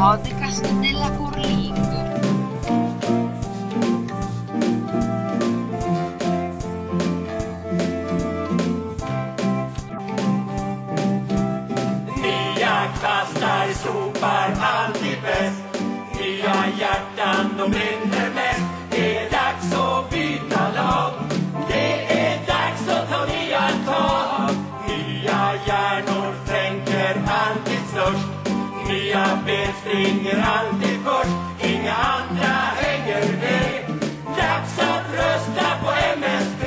podcast della Curling. Nya kvastar sopar alltid bäst Nya hjärtan de brinner mest springer alltid först Inga andra hänger med Dags att rösta på MSB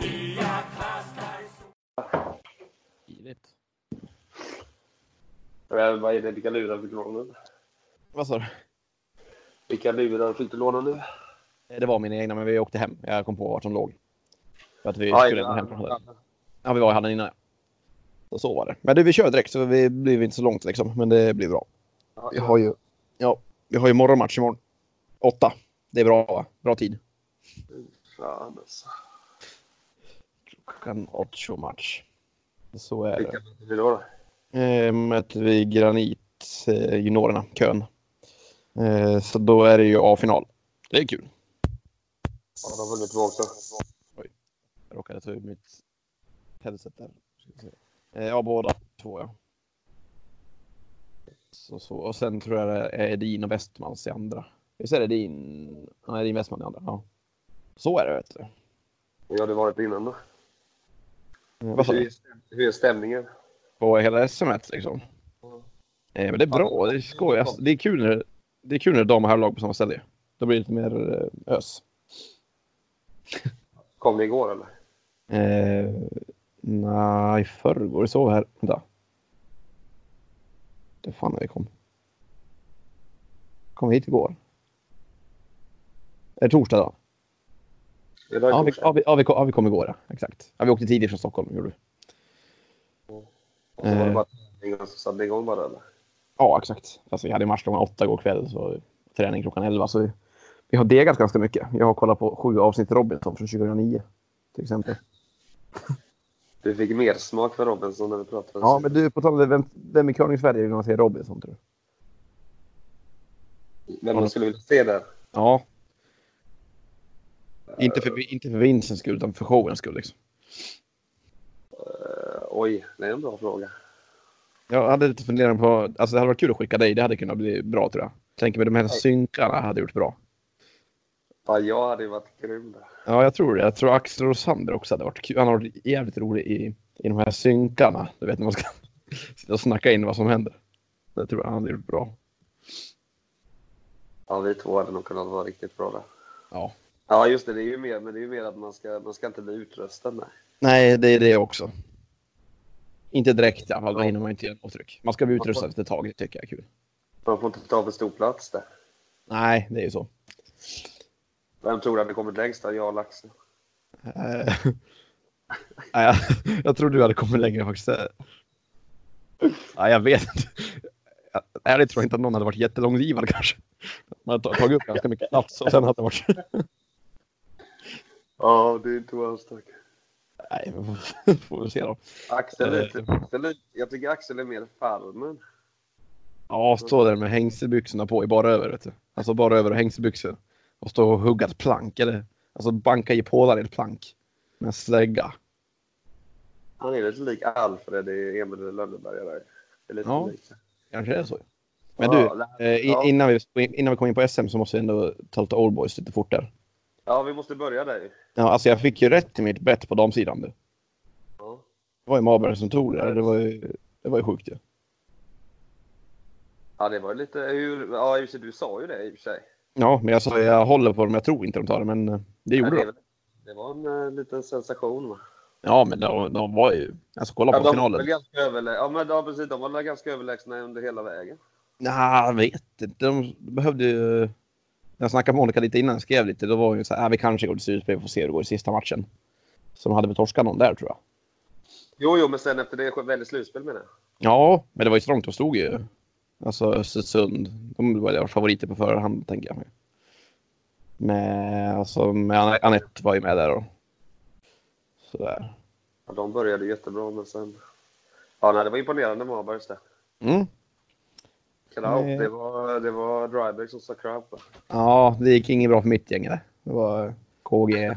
Nya kvastar Givet. Vad är det? Vilka lurar fick du låna nu? Vad sa du? Vilka lurar fick du låna nu? Eh, Det var mina egna, men vi åkte hem. Jag kom på vart de låg. För att vi Ja, skulle ja, hem från ja. Ja, vi var i hallen innan. ja. Så, så var det. Men du, vi kör direkt så vi blir inte så långt liksom. Men det blir bra. Vi har ju, ja, vi har ju morgonmatch imorgon. Åtta. Det är bra? Bra tid. Fan alltså. Klockan åtta match. Så är Vilka det. möter vi då? Eh, möter vi Granit, eh, juniorerna, kön. Eh, så då är det ju A-final. Det är kul. Ja, de har vunnit två också. Jag råkade ta ut mitt headset där. Eh, Ja, båda två ja. Så, så. Och sen tror jag det är Edin och Westmans i andra. Visst är det Edin? Ja, Edin Westman i andra. Ja. Så är det vet du. Hur har det varit innan då? Hur är, hur är stämningen? På hela SM liksom? Eh, men det är bra. Det är skoj. Alltså, det är kul när det är kul när dam och herrlag på samma ställe. Då blir det lite mer eh, ös. Kom ni igår eller? Eh, nej, i förrgår. Så här. Vänta. Det fan när vi kom. Kom hit igår. Är det torsdag då? Idag är Ja, vi, ja, vi, ja, vi, kom, ja, vi kom igår. Ja. Exakt. Ja, vi åkte tidigt från Stockholm. Gjorde vi. Och så var det eh. bara träning och så satte igång bara eller? Ja, exakt. Fast vi hade match klockan åtta igår kväll. Så träning klockan elva. Så vi, vi har degat ganska mycket. Jag har kollat på sju avsnitt Robinson från 2009. Till exempel. Du fick mer smak för Robinson när vi pratade. Ja, men du, på tal om det, vem, vem i curling Sverige vill man se Robinson tror du? Vem man skulle vilja se där? Ja. Inte för, inte för vinstens skull, utan för showens skull. Liksom. Eh, oj, det är en bra fråga. Jag hade lite funderingar på, alltså det hade varit kul att skicka dig, det hade kunnat bli bra tror jag. Tänker mig de här synkarna hade gjort bra. Ja, jag hade ju varit grym där. Ja, jag tror det. Jag tror Axel Rosander också hade varit kul. Han har varit jävligt rolig i, i de här synkarna. Du vet när man ska sitta och snacka in vad som händer. Det tror jag han hade gjort bra. Ja, vi två hade nog kunnat vara riktigt bra där. Ja. Ja, just det. Det är ju mer, men det är ju mer att man ska, man ska inte bli utröstad. Nej. Nej, det är det också. Inte direkt i alla fall, då hinner man inte göra något tryck. Man ska bli utrustad efter ett tag, det tycker jag är kul. Man får inte ta för stor plats där. Nej, det är ju så. Vem tror du hade kommit längst? då? Jag eller Axel? Eh, jag, jag tror du hade kommit längre faktiskt. Nej, jag vet inte. Ärligt tror jag inte att någon hade varit jättelånglivad kanske. Man hade tagit upp ganska mycket plats och sen hade det varit... Ja, det är inte alls tack. Nej, men får- får vi se då. Axel, är Eh. lite, Axel är, jag tycker Axel är mer farmen. Ja, stå där med hängselbyxorna på i bara över. Vet du. Alltså bara över och hängselbyxor. Och stå och hugga ett plank. Eller alltså banka i pålar i ett plank. Med en slägga. Han är lite lik Alfred i Emil Lönneberga där. Det är lite Ja. likt. Kanske är så. Men Ja, du, eh, i- ja. innan, vi, innan vi kommer in på SM så måste vi ändå ta lite oldboys lite fort där. Ja, vi måste börja där. Ja, alltså jag fick ju rätt i mitt bett på damsidan. Du. Ja. Det var ju Maberg som tog det. Det var ju, det var ju sjukt ju. ja, det var lite hur... Ja, det, du sa ju det i och för sig. Ja, men jag sa jag håller på dem. Jag tror inte de tar det, men eh, det gjorde de. det var en uh, liten sensation. Va? Ja, men de, de var ju... Alltså kolla Ja, på de var finalen. väl ganska överlä- ja, men, ja, precis. De var väl ganska överlägsna under hela vägen. Nej, jag vet inte. De behövde ju... Jag snackade med Monica lite innan, jag skrev lite. Då var ju så här, äh, vi kanske går till slutspel, får se hur det går i sista matchen. Så de hade väl torskat någon där tror jag. Jo, jo, men sen efter det väldigt slutspel menar jag. Ja, men det var ju strångt. De stod ju... Alltså Östersund. De var ju favoriter på förhand, tänker jag mig. Med, alltså, med Anette var ju med där och sådär. Ja, de började jättebra, men sen... Ja, nej, det var imponerande med Varbergs det. Mm. Nej. det var, det var Dryberg som sa Kraut va? Ja, det gick inget bra för mitt gäng. eller? Det var KG.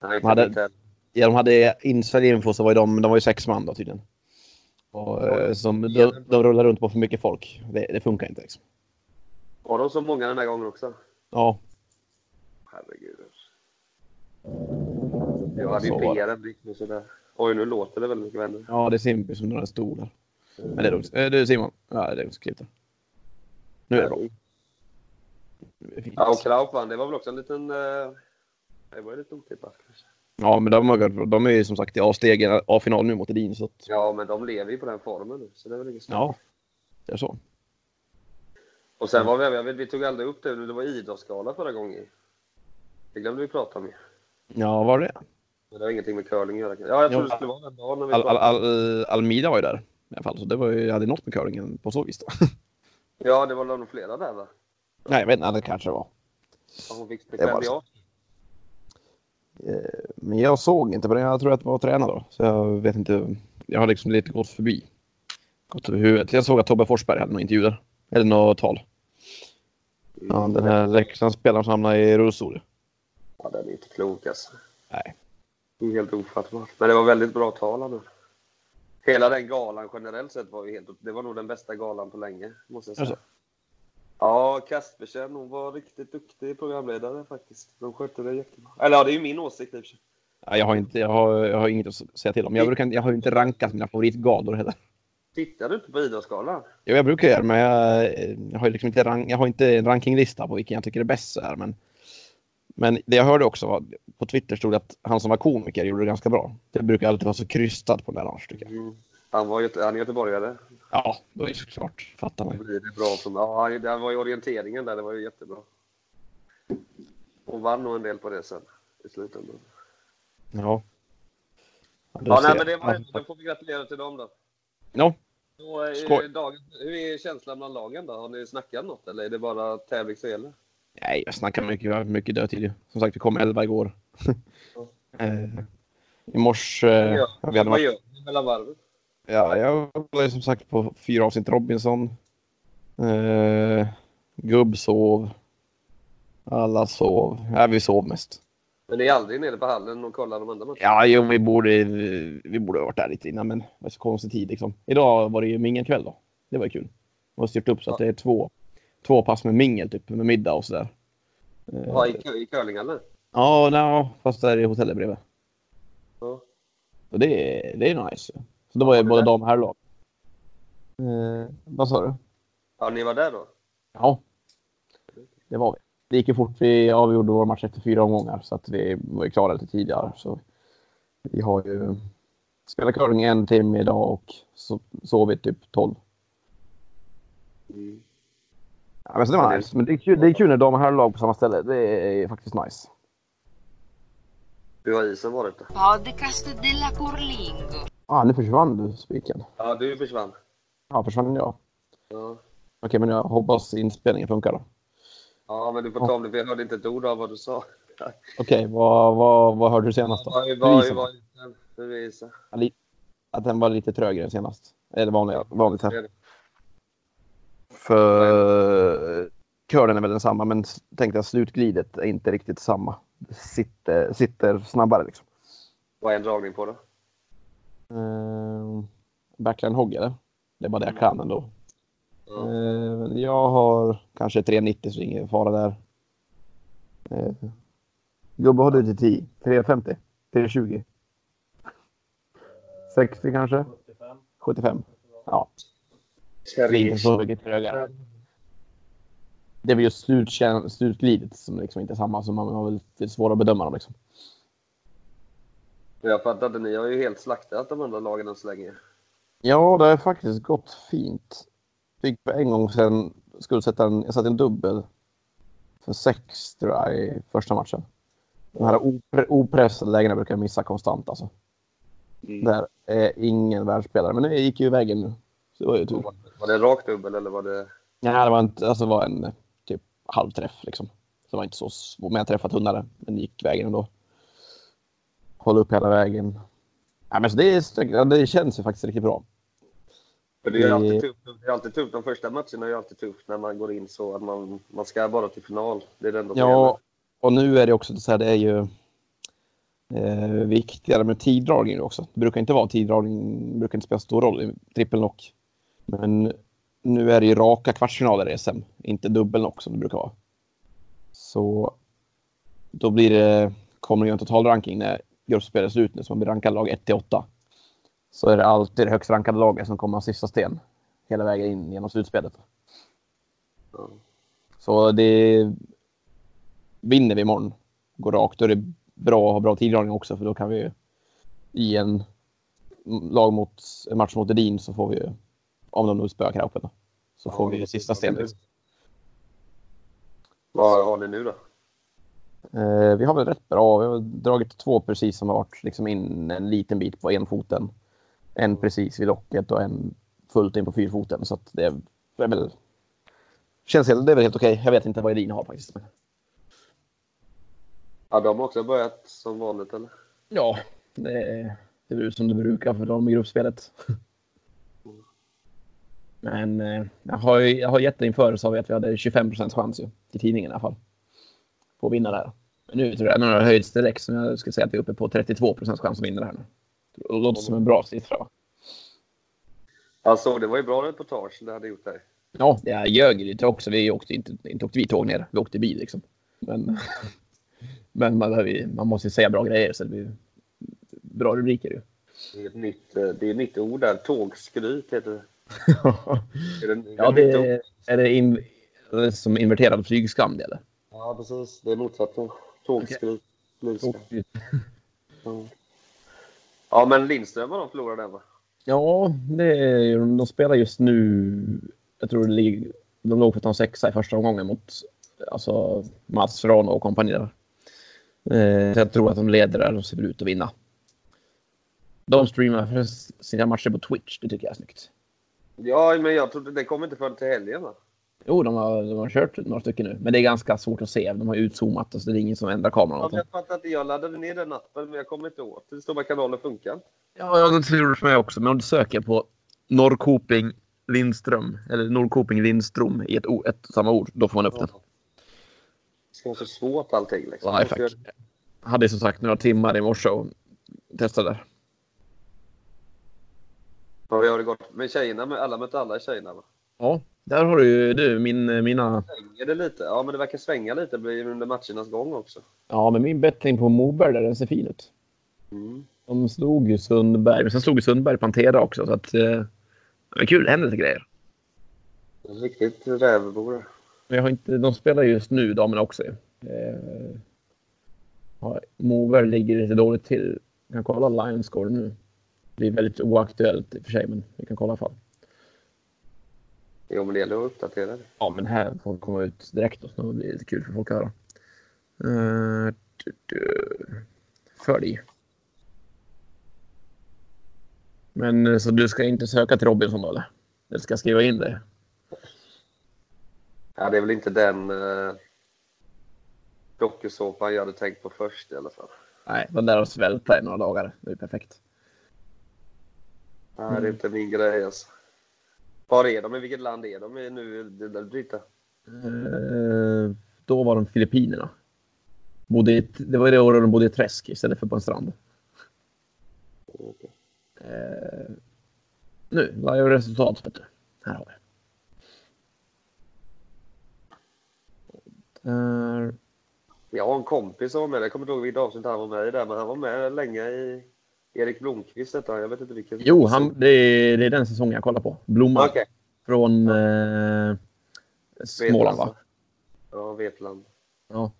Nej, inte hade-. Ja, de hade inside info så var de, de var ju sex man då tydligen. Och, eh, som, de, de rullar runt på för mycket folk. Det, det funkar inte liksom. Var de så många den här gången också? Ja, Herregud. Jag hade ju Så var det. PR en blick med sådär. Oj, nu låter det väldigt mycket vänner. ja det är Simpi som drar en stol där. Men det är lugnt. Eh, Du Simon. Ja, det är klippt där. Nu är det bra. Nu är det. Ja, och Kraut vann. Det var väl också en liten... eh, Det var ju lite otippat kanske. Ja, men de, har- de är ju som sagt i A-stegen, A-final nu mot Edin. Så att, Ja, men de lever ju på den formen nu. Så det är väl inget ja, det är så. Och sen var vi, jag vet, vi tog aldrig upp det, det var idrottsgala förra gången. Det glömde vi prata om ju. Ja, var det Men det har ingenting med curling att göra. Ja, jag trodde det skulle vara den dagen när vi Al, al, Almida var ju där i alla fall. Så det var ju, hade något med curlingen på så vis. Då. Ja, det var nog flera där va? Nej, jag vet inte. Det kanske var. Ja, Hon fick stipendiat. Eh, Men jag såg inte på det. Jag tror att det var tränare då. Så jag vet inte. Jag har liksom lite gått förbi. Gått över huvudet. Jag såg att Tobbe Forsberg hade någon intervju där. Eller något tal. Ja, den här Leksandsspelaren som hamnade i rullstol. Ja, den är inte klok alltså. Nej. Det är helt ofattbart. Men det var väldigt bra tal nu. Hela den galan generellt sett var ju helt... Det var nog den bästa galan på länge, måste jag säga. Alltså. Ja, Kaspersen, hon var riktigt duktig programledare faktiskt. De skötte det jättebra. Eller ja, det är ju min åsikt i och för sig. Ja, jag, har inte, jag, har, jag har inget att säga till om. Jag, brukar, jag har ju inte rankat mina favoritgalor heller. Tittar du inte på Idrottsgalan? Jo, jag brukar göra men jag, jag har ju liksom inte, rank, jag har inte en rankinglista på vilken jag tycker är bäst. Så här, men, men det jag hörde också var på Twitter stod det att han som var komiker gjorde det ganska bra. Det brukar alltid vara så krystat på den annars tycker jag. Han, var, han är göteborgare. Ja, då är det såklart. Fattar Då man. blir det bra. Från, ja, det var ju orienteringen där, det var ju jättebra. Hon vann nog en del på det sen i slutändan. Ja. Ja, nej, men det var. Då får vi gratulera till dem då. Ja, Då är Skål. dagen, hur är känslan bland lagen då? Har ni snackat något eller är det bara tävling som gäller? Nej, jag snackar mycket, vi har mycket dödtid. Som sagt, vi kom 11 igår. Eh, I morse... eh, Ja, vi hade Vad varit, gör ni mellan varven? Ja, jag ju som sagt på fyra avsnitt Robinson. Eh, gubb sov. Alla sov. Ja, vi sov mest. Men ni är aldrig nere på hallen och kollar de andra matcherna? Ja, jo, vi borde, vi borde ha varit där lite innan, men det var så konstig tid liksom. Idag var det ju mingelkväll då. Det var ju kul. Vi har styrt upp så att det är två, två pass med mingel, typ med middag och sådär. Ja, i, i curlinghallen? Ja, no, fast där är hotellet bredvid. Ja. Så det, det är nice. Så det var ju både dam och herrlag. Eh, vad sa du? Ja, ni var där då? Ja, det var vi. Det gick ju fort. Vi avgjorde vår match efter fyra omgångar så att vi var ju klara lite tidigare. Så vi har ju spelat curling en timme idag och så sov vi typ 12. Mm. Ja, men så det var nice. Men det är kul, det är kul när dam och herrlag på samma ställe. Det är faktiskt nice. Hur har isen varit då? Podcast della Curlingo. Ah, nu försvann du, spiken. Ja, du försvann. Ja, försvann jag. Ja. Okej, men jag hoppas inspelningen funkar då. ja, men du får ta om det, för jag hörde inte ett ord av vad du sa. Okej, vad, vad, vad hörde du senast då? Vad? Hur är isen? Att den var lite trögare senast. Eller vanligt, vanligt här. För curlen är väl densamma, men tänkte att slutglidet är inte riktigt samma. Sitter, sitter snabbare liksom. Vad är en dragning på då? Backline hogg eller? Det är bara det jag kan ändå. Eh, jag har kanske 3,90 så ingen fara där. Uh, Gubbe har du till 10? 3,50? 3,20? 60 kanske? 75? Ja, inte så mycket trögare. Det är väl just slutglidet som liksom inte är samma, så man har väl svårare att bedöma dem. Liksom. Jag fattar inte, ni har ju helt slaktat de andra lagen än så länge. Ja, det har faktiskt gått fint. Fick för en gång sedan skulle sätta en, jag satte en dubbel för sex tror jag i första matchen. De här opre, opressade lägena brukar jag missa konstant alltså. Mm. Där är ingen världsspelare, men det gick ju vägen nu. Så det var ju tur. Var, det en rak dubbel eller var det... Nej, det var, inte, alltså, det var en typ halvträff liksom. Så det var inte så svårt, men jag träffade tunnare. Men det gick vägen ändå. Hålla upp hela vägen. Ja, men så det, är, det känns ju faktiskt riktigt bra. För det är alltid tufft. Det är alltid tufft. De första matcherna är alltid tufft när man går in så att man, man ska bara till final. Det är det enda Ja, och nu är det också så här, det är ju eh, viktigare med tiddragning också. Det brukar inte vara tiddragning, brukar inte spela stor roll i trippelnock. Men nu är det ju raka kvartsfinaler i SM, inte dubbelnock som det brukar vara. Så då blir det, kommer det ju en totalranking när gruppspelet är slut nu, som blir rankad lag 1 till 8. Så är det alltid det högst rankade laget som kommer ha sista sten hela vägen in genom slutspelet. Ja. Så det vinner vi imorgon, går rakt, då är det bra att ha bra tiddragning också för då kan vi ju i en lag mot, en match mot Edin så får vi ju, om de nu spöar Kraupen, så får vi sista stenet. Vad har ni nu då? Eh, vi har väl rätt bra, vi har dragit två precis som har varit liksom in en liten bit på enfoten. En precis vid locket och en fullt in på fyrfoten så det är, det är väl Känns helt, det är väl helt okej. Jag vet inte vad Edin har faktiskt. Ja, de har också börjat som vanligt eller? Ja, det är, det är som det brukar för dem i gruppspelet. Men eh, jag har, ju- jag har gett det inför så att vi hade 25 procents chans ju, i tidningen i alla fall. På att vinna. Men nu tror jag den har höjts direkt så jag skulle säga att vi är uppe på 32 procents chans att vinna det här nu. Det låter som en bra siffra va? Alltså, det var ju bra reportage det hade gjort där. Ja, jag ljög lite också. Vi åkte inte, inte åkte vi tåg ner, vi åkte bil liksom. Men, men man, man måste ju säga bra grejer så det blir bra rubriker ju. Det är ett nytt, det är ett nytt ord där. Tågskryt heter det. Är det, är ja, det det är det, in, är det som inverterad flygskam det eller? Ja, precis. Det är motsatsen. Tågskryt. Flygskam. Ja. ja, men Lindström de förlorat den va? Ja, det är, de spelar just nu. Jag tror det ligger, de låg på att ta en sexa i första omgången mot alltså, Mats Rano och kompani. Eh, så jag tror att de leder där och ser ut att vinna. De streamar för sina matcher på Twitch. Det tycker jag är snyggt. Ja, men jag trodde det kommer inte förrän till helgen va? Jo, de har, de har kört några stycken nu, men det är ganska svårt att se. De har utzoomat och så det är ingen som ändrar kameran. Ja, men jag fattar inte. Jag laddade ner den appen men jag kommer inte åt. Det står bara kanalen funkar. Ja, jag tror det för mig också. Men om du söker på Norrkoping Lindström eller Norrkoping Lindström i ett, o- ett samma ord, då får man upp den. Det ska vara så svårt allting. Liksom. Lifehack. Jag hade som sagt några timmar i morse och testade där. Ja, hur har det gått med tjejerna? Med alla mött alla tjejerna va? Ja, där har du ju du, min, mina... Svänger det lite? Ja, men det verkar svänga lite under matchernas gång också. Ja, men min betting på Moberg där, den ser fin ut. Mm. De slog ju Sundberg, men sen slog ju Sundberg Pantera också. Så att, eh, det är kul, det händer lite grejer. Riktigt rävbor. Men jag har inte, de spelar just nu, damerna också. Eh, ja, Moberg ligger lite dåligt till. Vi kan kolla Lions score nu. Det är väldigt oaktuellt i och för sig, men vi kan kolla i alla fall. Jo, men det gäller att uppdatera det. Ja, men här får vi komma ut direkt då, så det blir lite kul för folk att höra. Uh, du, du. Följ. Men eh, så du ska inte söka till Robinson då eller? Eller ska skriva in det? Ja, det är väl inte den eh, dokusåpan jag hade tänkt på först i alla fall. Nej, de där och svälta i några dagar. Det är perfekt. Nej, det är inte min grej alltså. Var är de? I vilket land är de nu? Brita? Eh, då var de Filippinerna. Bodde i, det var det året de bodde i träsk istället för på en strand. Eh, nu, live resultat vet du. Här har vi. Där. Jag har en kompis som var med. Jag kommer inte ihåg vilket avsnitt han var med i där, men han var med länge i Erik Blomqvist detta. Jag vet inte vilken. Jo, han, det, är, det är den säsongen jag kollar på. Blomman Okej. från eh, Småland va? Ja, Vetland. Ja.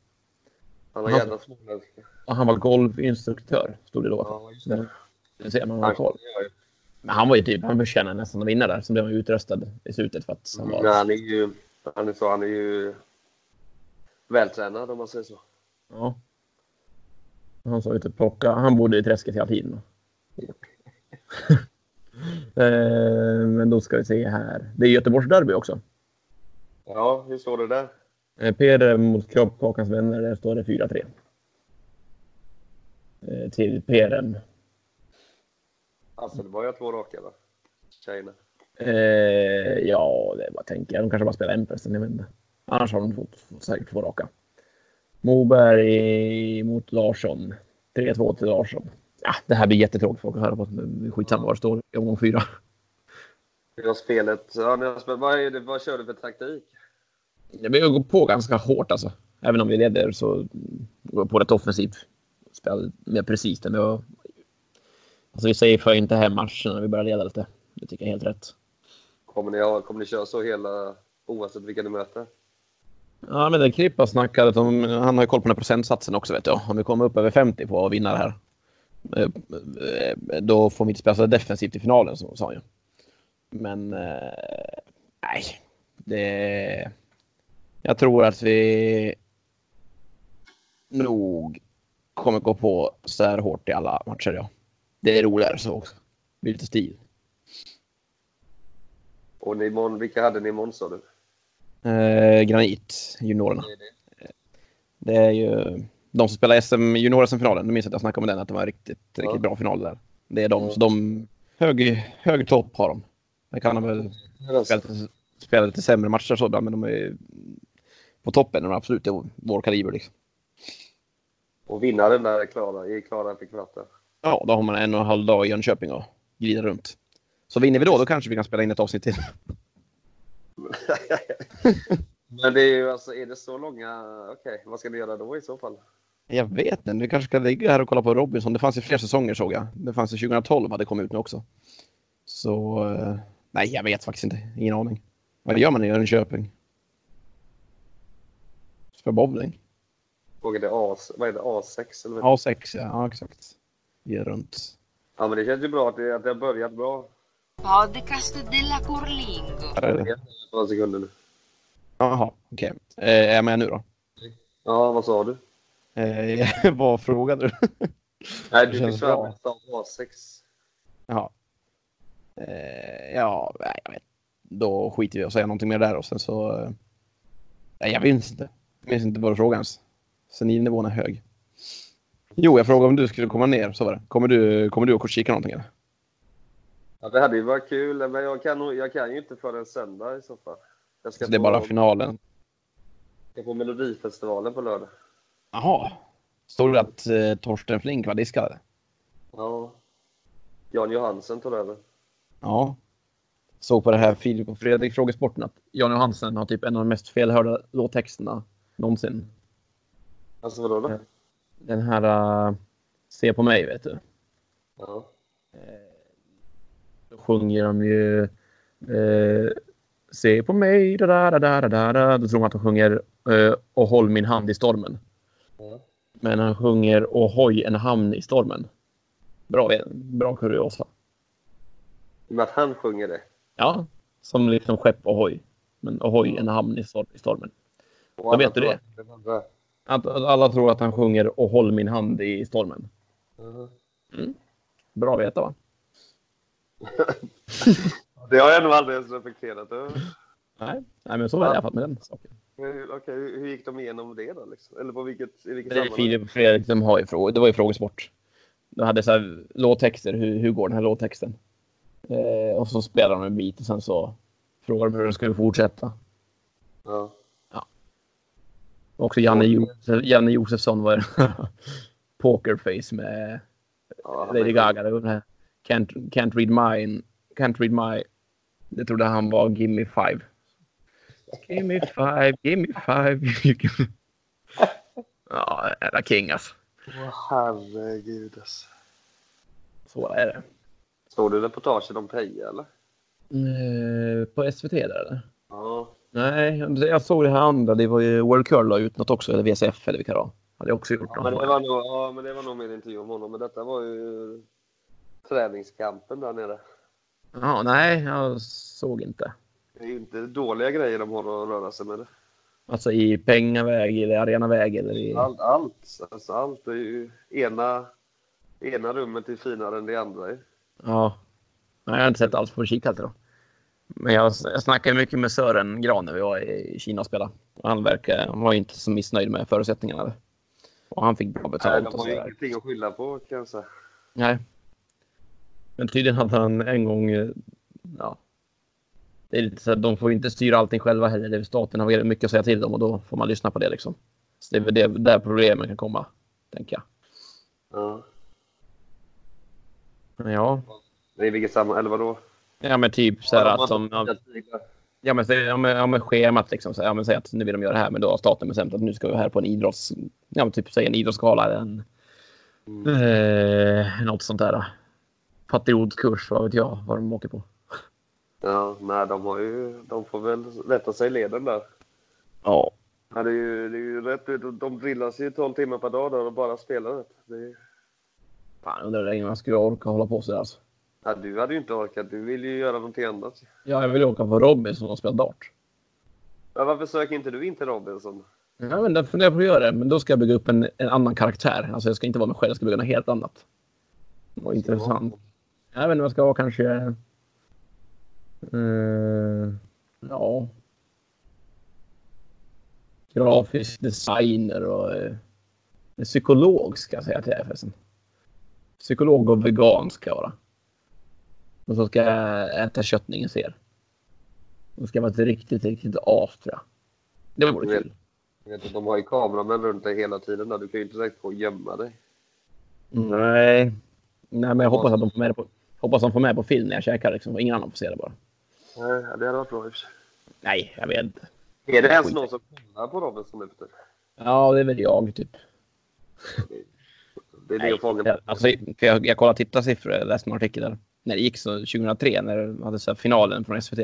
Han var Han- jävla småländsk. Han var golfinstruktör, stod det då. Ja, just det. Mm. Det ser man har Han, koll. Men han var ju typ, han förtjänade nästan att vinna där. Som blev han utröstad i slutet för att han var... Nej, han är ju, han är så, han är ju vältränad om man säger så. Ja. Han sa ju typ plocka, han bodde i träsket hela tiden. eh, men då ska vi se här. Det är Göteborgs derby också. Ja, hur står det där? Eh, Peder mot Kroppkakans vänner, där står det 4-3. Eh, till PRM. Alltså, det var ju två raka va? Tjejerna. Eh, ja, det är bara tänker jag. De kanske bara spelar en förresten. Jag vet inte. Annars har de fått säkert två raka. Moberg mot Larsson. 3-2 till Larsson. Ja, det här blir jättetråkigt folk att höra på. Skitsamma var det står i omgång fyra. Ni har spelet, ja, vad, är det, vad kör du för taktik? Ja, Vi går på ganska hårt alltså. Även om vi leder så går vi på rätt offensivt. Spelar mer precis än har. Alltså vi säger för inte hem matchen när vi börjar leda lite. Det tycker jag är helt rätt. Kommer ni, kommer ni köra så hela, oavsett vilka ni möter? Ja, men det Krippa snackade om. Han har ju koll på den här procentsatsen också vet jag. Om vi kommer upp över 50 på att vinna det här. Eh, eh, då får vi inte spela så defensivt i finalen, så sa han ju. Men eh, nej, det. Jag tror att vi nog kommer gå på så här hårt i alla matcher. Ja. Det är roligare så också. Det blir lite stil. Och ni, vilka hade ni imorgon sa du? Eh, granit, juniorerna. Det är ju de som spelar SM junior SM-finalen. Du minns att jag snackade om den, att det var en riktigt, Ja. riktigt bra final där. Det är de. Så de hög, hög topp har de. Det kan de väl spela spela lite sämre matcher så ibland, men de är på toppen. De är absolut i vår kaliber liksom. Och vinnaren där är klara, är klara för kvarten. Ja, då har man en och en halv dag i Jönköping och glida runt. Så vinner vi då, då kanske vi kan spela in ett avsnitt till. Men det är ju alltså, är det så långa, okej, vad ska ni göra då i så fall? Jag vet inte, vi kanske ska ligga här och kolla på Robinson. Det fanns ju fler säsonger såg jag. Det fanns ju 2012 hade kommit ut nu också. Så eh, nej, jag vet faktiskt inte. Ingen aning. Vad gör man i Jönköping? Spela bowling? Vad är det, A6 eller vad? A6, ja, ja exakt. Är runt. Ja, men det känns ju bra att det, att det har börjat bra. Podcast della Curlingo. Några sekunder nu. Jaha, okej. Eh, är jag med nu då? Ja, vad sa du? Eh, vad frågade du? Nej, du fick mest av A6. Jaha. Eh, ja, jag vet. Då skiter vi i att säga någonting mer där och sen så... Eh, nej, jag minns inte. Jag minns inte vad du frågade ens. Senilnivån är hög. Jo, jag frågade om du skulle komma ner. Så var det. Kommer du, kommer du och kika någonting eller? Ja, det hade ju varit kul, men jag kan, jag kan ju inte förrän söndag i så fall. Jag Så det är bara finalen. ska på Melodifestivalen på lördag. Jaha. Stod det att eh, Torsten Flink var diskad? Ja. Jan Johansen tar över. Ja. Såg på det här Filip och Fredrik Frågesporten att Jan Johansen har typ en av de mest felhörda låttexterna någonsin. Alltså vadå då? Den här uh, Se på mig, vet du. Ja. Då sjunger de ju eh, Se på mig, da da da da da da. Då tror man att de sjunger eh, Och håll min hand i stormen. Ja. Men han sjunger Ohoj en hamn i stormen. Bra, bra kuriosa. Och med att han sjunger det. Ja, som liksom skepp Ohoj. Men Ohoj en hamn i, stor- i stormen. Och Då vet du det. att alla tror att han sjunger Och håll min hand i stormen. Ja. Bra att veta va? Det har jag nog aldrig ens reflekterat över. Nej, Nej men så var det i alla fall med den saken. Okej, hur, hur gick de igenom det då? Liksom? Eller på vilket, i vilket Det sammanhang? Filip och Fredrik som har ju frågor. Det var ju frågesport. De hade så här låttexter. Hur, hur går den här låttexten? Eh, och så spelar de en bit och sen så frågar de hur de ska fortsätta. Ja. Och också Janne, Josef, Janne Josefsson var pokerface med Ja, Lady Gaga. Det var den här can't, can't read mine. Can't read my. Det trodde han var Give me five. Give me five, give me five. You can- ja, jävla king alltså. Åh, herregud alltså. Så är det. Såg du reportagen om Peja eller? Eh, på SVT där eller? Ja. Nej, jag såg det här andra. Det var ju World Curl la ut något också, eller VCF eller vilka det var. Hade jag också gjort. Ja, men det var nog, ja, men det var nog min intervju om honom. Men detta var ju träningskampen där nere. Ja, nej, jag såg inte. Det är ju inte dåliga grejer de har att röra sig med. Det. Alltså i pengaväg eller arenaväg eller i... Allt, allt, alltså allt. Det är ju ena, ena rummet är finare än det andra. ju. Ja. Nej, jag har inte sett alls på kikat då. Men jag, jag snackade mycket med Sören Gran när vi var i Kina och spelade. Han, verkar, han var inte så missnöjd med förutsättningarna. Och han fick bra Nej, betalt. de och har ju ingenting att skylla på kan jag säga. Nej. Men tydligen hade han en gång, eh, ja, det är lite så att de får inte styra allting själva heller. Det är staten har väldigt mycket att säga till om och då får man lyssna på det liksom. Så det är väl det, där problemen kan komma, tänker jag. Ja. Ja, Det är vilket samma, eller vadå? ja men typ så här Ja, att som, ja, ja men, ja, men, ja, men schemat liksom. Så, ja, men säg att nu vill de göra det här, men då har staten bestämt att nu ska vi här på en idrotts, ja men typ säg en idrottsgala, en, Mm. eh, något sånt där. Patriotkurs, vad vet jag, vad de åker på. Ja, nej, de har ju, de får väl rätta sig i leden där. Ja, Ja, det är ju, det är ju rätt, de, de drillas ju 12 timmar per dag där och bara spelar det. det är, fan undrar hur länge man skulle orka hålla på så där alltså. ja, du hade ju inte orkat, du vill ju göra någonting annat. Ja, jag vill åka på Robinson och spela dart. Ja, varför söker inte du in till Robinson? Ja, men jag funderar på att göra det, men då ska jag bygga upp en, en annan karaktär. Alltså jag ska inte vara mig själv, jag ska bygga något helt annat. Vad intressant. Jag vet inte, jag ska vara kanske... Eh, ja. Grafisk designer och en psykolog ska jag säga till dig förresten. Psykolog och vegan ska jag vara. Och så ska jag äta kött när ingen ser. Och ska vara ett riktigt, riktigt as tror jag. Det vore kul. Jag vet att de har ju kameramän runt dig hela tiden där. Du kan ju inte direkt gå och gömma dig. Nej. Nej, men jag hoppas att de får med det på, hoppas de får med på film när jag käkar liksom. Ingen annan får se det bara. Nej, det hade varit bra i och för sig. Nej, jag vet inte. Är det ens någon som kollar på Robinson efter? Ja, det är väl jag typ. Det är det Nej, jag alltså, för jag, jag kollade tittarsiffror, jag läste en artikel där. När det gick så 2003, när de hade så här, finalen från SVT.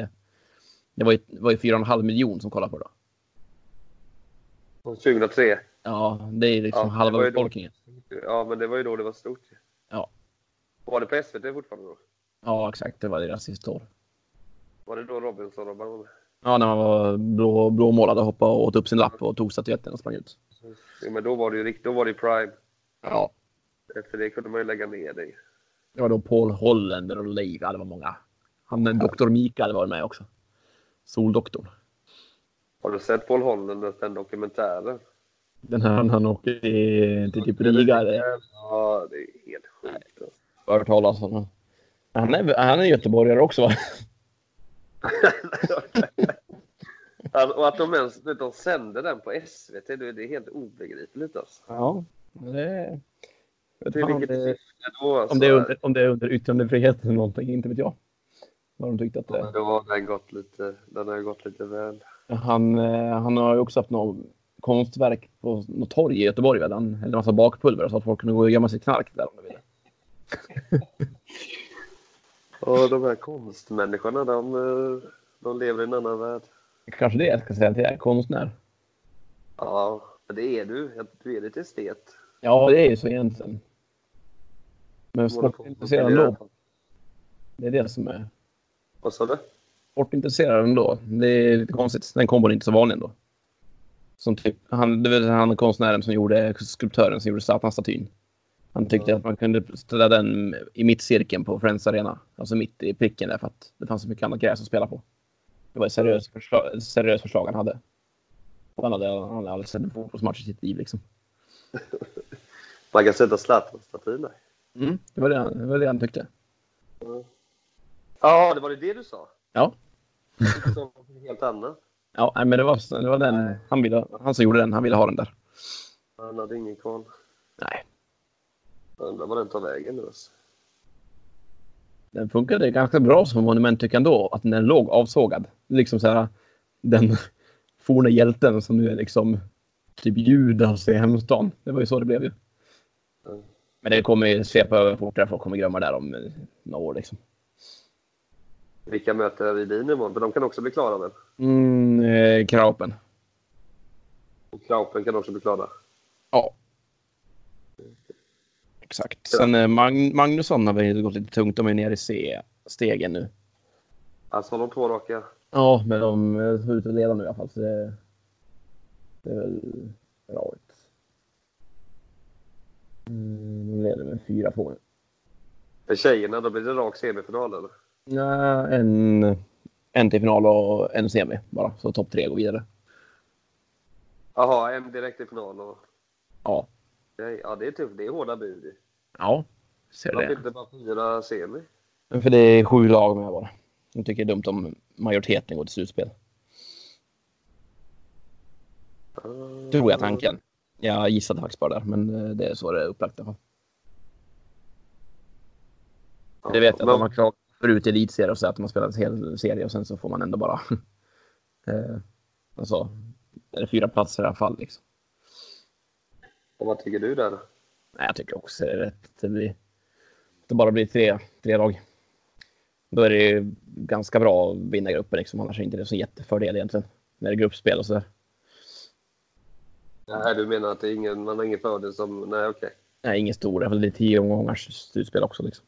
Det var ju, var ju 4,5 miljoner som kollade på det. då. 2003. Ja, det är liksom Ja, halva befolkningen. Ja, men det var ju då det var stort. Ja. Var det på SVT fortfarande då? Ja, exakt. Det var deras sista år. Var det då Robinson-Robban var med? Ja, när man var blå, blåmålad och hoppade och åt upp sin lapp och tog statyetten och sprang ut. Ja, men då var det ju rikt- då var det prime. Ja. Efter det kunde man ju lägga ner det. Det var då Paul Hollander och Leif. Ja, det var många. Han, Doktor Mikael var med också. Soldoktorn. Har du sett Paul Holland, den dokumentären? Den här han åker till, till typ Riga. Ja, det är helt sjukt. Alltså. Hört talas om. Han är, han är göteborgare också va? Alltså, och att de ens de sände den på SVT, det det är helt obegripligt. Alltså. Ja. Det, vet om, vilket det, då? Alltså. om, det är under, om det är under yttrandefrihet eller någonting, inte vet jag. Vad de tyckte att Ja, det men Då har den gått lite, den har gått lite väl. han, eh, han har ju också haft något konstverk på något torg i Göteborg. Väl? Han hällde en massa bakpulver så att folk kunde gå och gömma sig knark där om de ville. Och de här konstmänniskorna, de, de lever i en annan värld. Kanske det jag ska säga till er, konstnär. Ja, det är du. Du är lite estet. Ja, det är ju så egentligen. Men sportintresserad ändå. Det är det som är Vad sa du? sportintresserad ändå. Det är lite konstigt. Den kombon är inte så vanlig ändå. Som typ, han, det var han konstnären som gjorde, skulptören som gjorde Satan-statyn. Han tyckte att man kunde ställa den i mittcirkeln på Friends Arena. Alltså mitt i pricken där för att det fanns så mycket annat gräs att spela på. Det var ett seriöst förslag, ett seriöst förslag han hade. Han hade, han hade aldrig sett en fotbollsmatch i sitt liv liksom. Man kan sätta Zlatan-statyn där. Mm, det, var det, han, det var det han tyckte. Ja, det var det det du sa? Ja. Sa något helt annat. Ja, men det var, det var den han, ville, han som gjorde den. Han ville ha den där. Han hade ingen kvar. Nej, undrar var den tar vägen nu. Alltså. den funkade ganska bra som monument tycker jag ändå. Att den låg avsågad. Liksom så här, den forna hjälten som nu är liksom typ Judas i hemstaden. Det var ju så det blev ju. Mm. Men det kommer ju svepa över fortare. Folk kommer glömma det där om eh, några år liksom. Vilka möter Rydin imorgon? För de kan också bli klara väl? Mm, eh, Kraupen. Och Kraupen kan också bli klara. Ja. Exakt. Sen eh, Mag- Magnusson har väl gått lite tungt. De är nere i C-stegen nu. Alltså de två raka. Ja, men de eh, ser ut att leda nu i alla fall. Så det, det är väl bra. Mm, de leder med fyra på nu. För tjejerna, då blir det rak semifinal eller? Ja, en, en till final och en semi bara. Så topp tre går vidare. Jaha, en direkt i final och... Ja. Ja, det är tufft. Det är hårda bud. Ja, ser Varför det. inte bara fyra semi? Men För det är sju lag med bara. Jag tycker det är dumt om majoriteten går till slutspel. Tror jag tanken. Jag gissade faktiskt bara där, men eh, det är så det är upplagt i alla fall. Det vet jag att de har klagat förut i elitserien och så att de har spelat en hel serie och sen så får man ändå bara... eh, alltså, är det fyra platser i alla fall liksom. Och vad tycker du där? Nej, jag tycker också det är rätt. Det, blir, det bara blir tre, tre lag. Då är det ju ganska bra att vinna gruppen liksom. Annars är det inte det så jättefördel egentligen. När det är gruppspel och sådär. Nej, du menar att det är ingen, man har ingen fördel som... Nej, okej. Nej, ingen stor. Det är tio omgångars slutspel också liksom.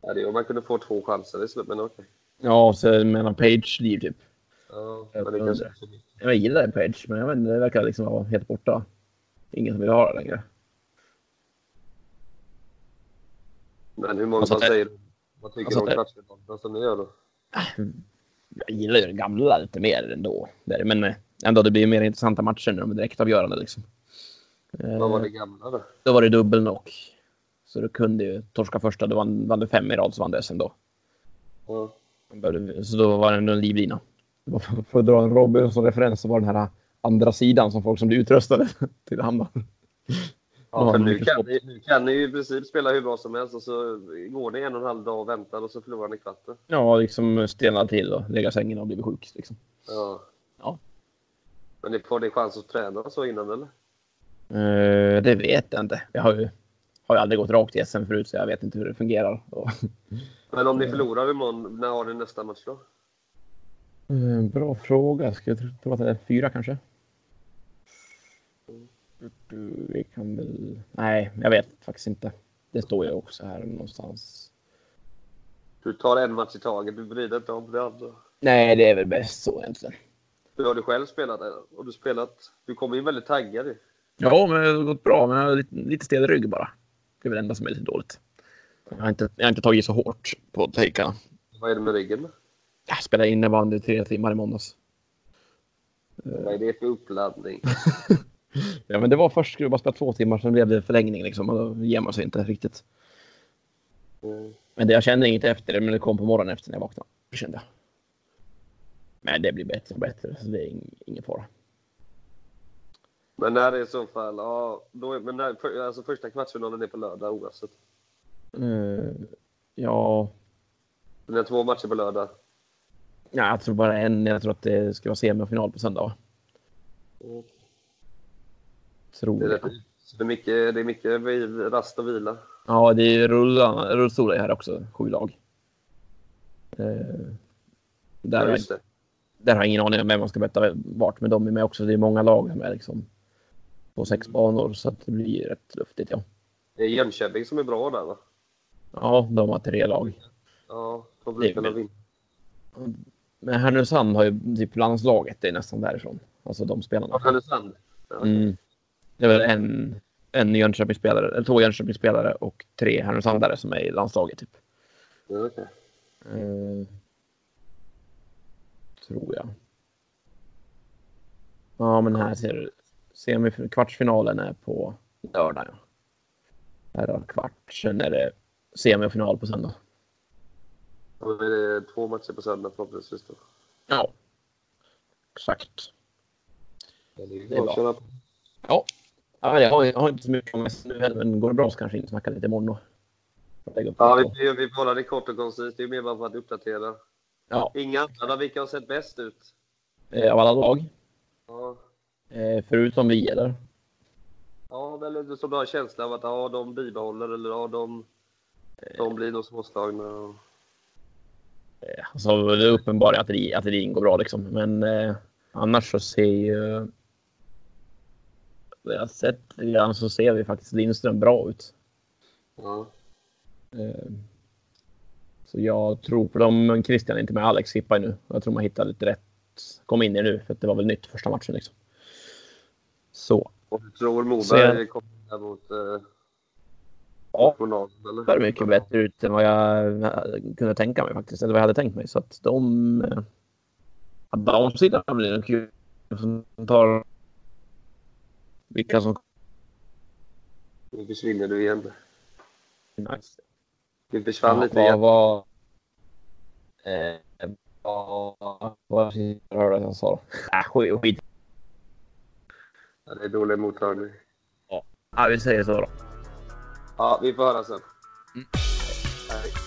Ja, det är om man kunde få två chanser i slutet, men okej. Ja, och så mellan Page liv typ. Ja, men det kanske. Jag gillar Page, men jag vet inte, det verkar liksom vara helt borta. Ingen som vill ha det längre. Men hur många Alltså, säger du? Vad tycker alltså, du om det- kvartsfinalerna som ni gör då? Jag gillar ju det gamla lite mer ändå. Men eh, ändå, det blir mer intressanta matcher när de är direktavgörande liksom. Eh, Vad var det gamla då? Då var det dubbelknock. Så du kunde ju torska första, då vann, vann du fem i rad så vann du SM då. Ja. Så då var det ändå en livlina. För att dra en Robin som referens så var den här andra sidan som folk som blir utröstade till hamnar. Ja, för nu kan, ni, nu kan ni ju i princip spela hur bra som helst och så går det en och en halv dag och väntar och så förlorar ni kvarten. Ja, liksom stelna till och lägga sängen och bli sjuk. Liksom. Ja. Ja. Men ni får ni chans att träna så innan eller? Eh, det vet jag inte. Jag har ju, har ju aldrig gått rakt i SM förut så jag vet inte hur det fungerar. Men om ni förlorar imorgon, när har ni nästa match då? Eh, bra fråga. Ska jag tro att det är fyra kanske? Du, Vi kan väl... Nej, jag vet faktiskt inte. Det står ju också här någonstans. Du tar en match i taget, du bryr dig inte om det andra. Nej, det är väl bäst så egentligen. Hur har du själv spelat? Har du spelat? Du kommer ju väldigt taggad. Ja, men det har gått bra. Men jag har lite, lite stel rygg bara. Det är väl det enda som är lite dåligt. Jag har inte, jag har inte tagit så hårt på takarna. Vad är det med ryggen? Jag spelade innebandy tre timmar i måndags. Vad är det för uppladdning? Ja, men det var först skulle bara spela två timmar, sen blev det förlängning liksom. Och då ger man sig inte riktigt. Mm. Men det, jag kände inget efter det, men det kom på morgonen efter när jag vaknade. Kände jag. Men det blir bättre och bättre, så det är ing, ingen fara. Men när det är i så fall, ja, då men när, för, alltså första kvartsfinalen är på lördag oavsett. Uh, ja, Ni har två matcher på lördag. ja, jag tror bara en. Jag tror att det ska vara semi och final på söndag. Mm. Tror Det är, jag. det är mycket, det är mycket rast och vila. Ja, det är rullstolar här också. Sju lag. Eh, där, Ja, det. där har jag ingen aning om vem man ska betta vart, men de är med också. Det är många lag som är liksom på sex banor, så det blir rätt luftigt. Ja, Det är Jönköping som är bra där va? ja de har tre lag. Ja, de brukar väl- vinna. Men Härnösand har ju typ landslaget, det är nästan därifrån. Alltså de spelarna. Härnösand. Ja. Mm. Det är väl en, en Jönköpingsspelare, eller två Jönköpingsspelare och tre Härnösandare som är i landslaget. Typ. Ja, okej. Eh, tror jag. Ja, men här ser du. Semif- kvartsfinalen är på lördag. Ja. Här har kvart, sen är det semifinal på söndag. Då är det två matcher på söndag förhoppningsvis. Då. Ja, exakt. Det är bra. Ja, ja jag, har, jag har inte så mycket om nu heller, men går det bra så kanske inte snacka lite imorgon då. Ja, vi, vi, håller det kort och koncist. Det är mer bara för att uppdatera. ja, Inga andra. Vilka har sett bäst ut? eh, av alla lag. Ja, Eh, förutom vi eller? ja eller som du har känsla av att ja, de bibehåller eller ja, de, de blir nog småslagna. och- Eh, Alltså, det är uppenbart att det, att det går bra liksom. Men eh, annars så ser ju... Jag har sett grann så ser vi faktiskt Lindström bra ut. Ja. Eh, så jag tror på dem. Christian är inte med. Alex hippar nu. Jag tror man hittar lite rätt. Kom in i nu för att det var väl nytt första matchen liksom. Så. Och du tror Moberg jag- kommer där mot eh, Ja, eller? är mycket bättre ut än vad jag eh, kunde tänka mig faktiskt. Eller vad jag hade tänkt mig. Så att de... eh, Ja, damsidan blir nog kul. Som tar... Vilka som... Nu försvinner du igen. Nice. Du försvann Ja, lite vad, igen. vad... Eh, vad var det jag hörde jag sa? Äh, skit, skit. Ja, det är dålig mottagning. Ja, vi säger så då. Ja, vi får höra sen. Mm. Hej.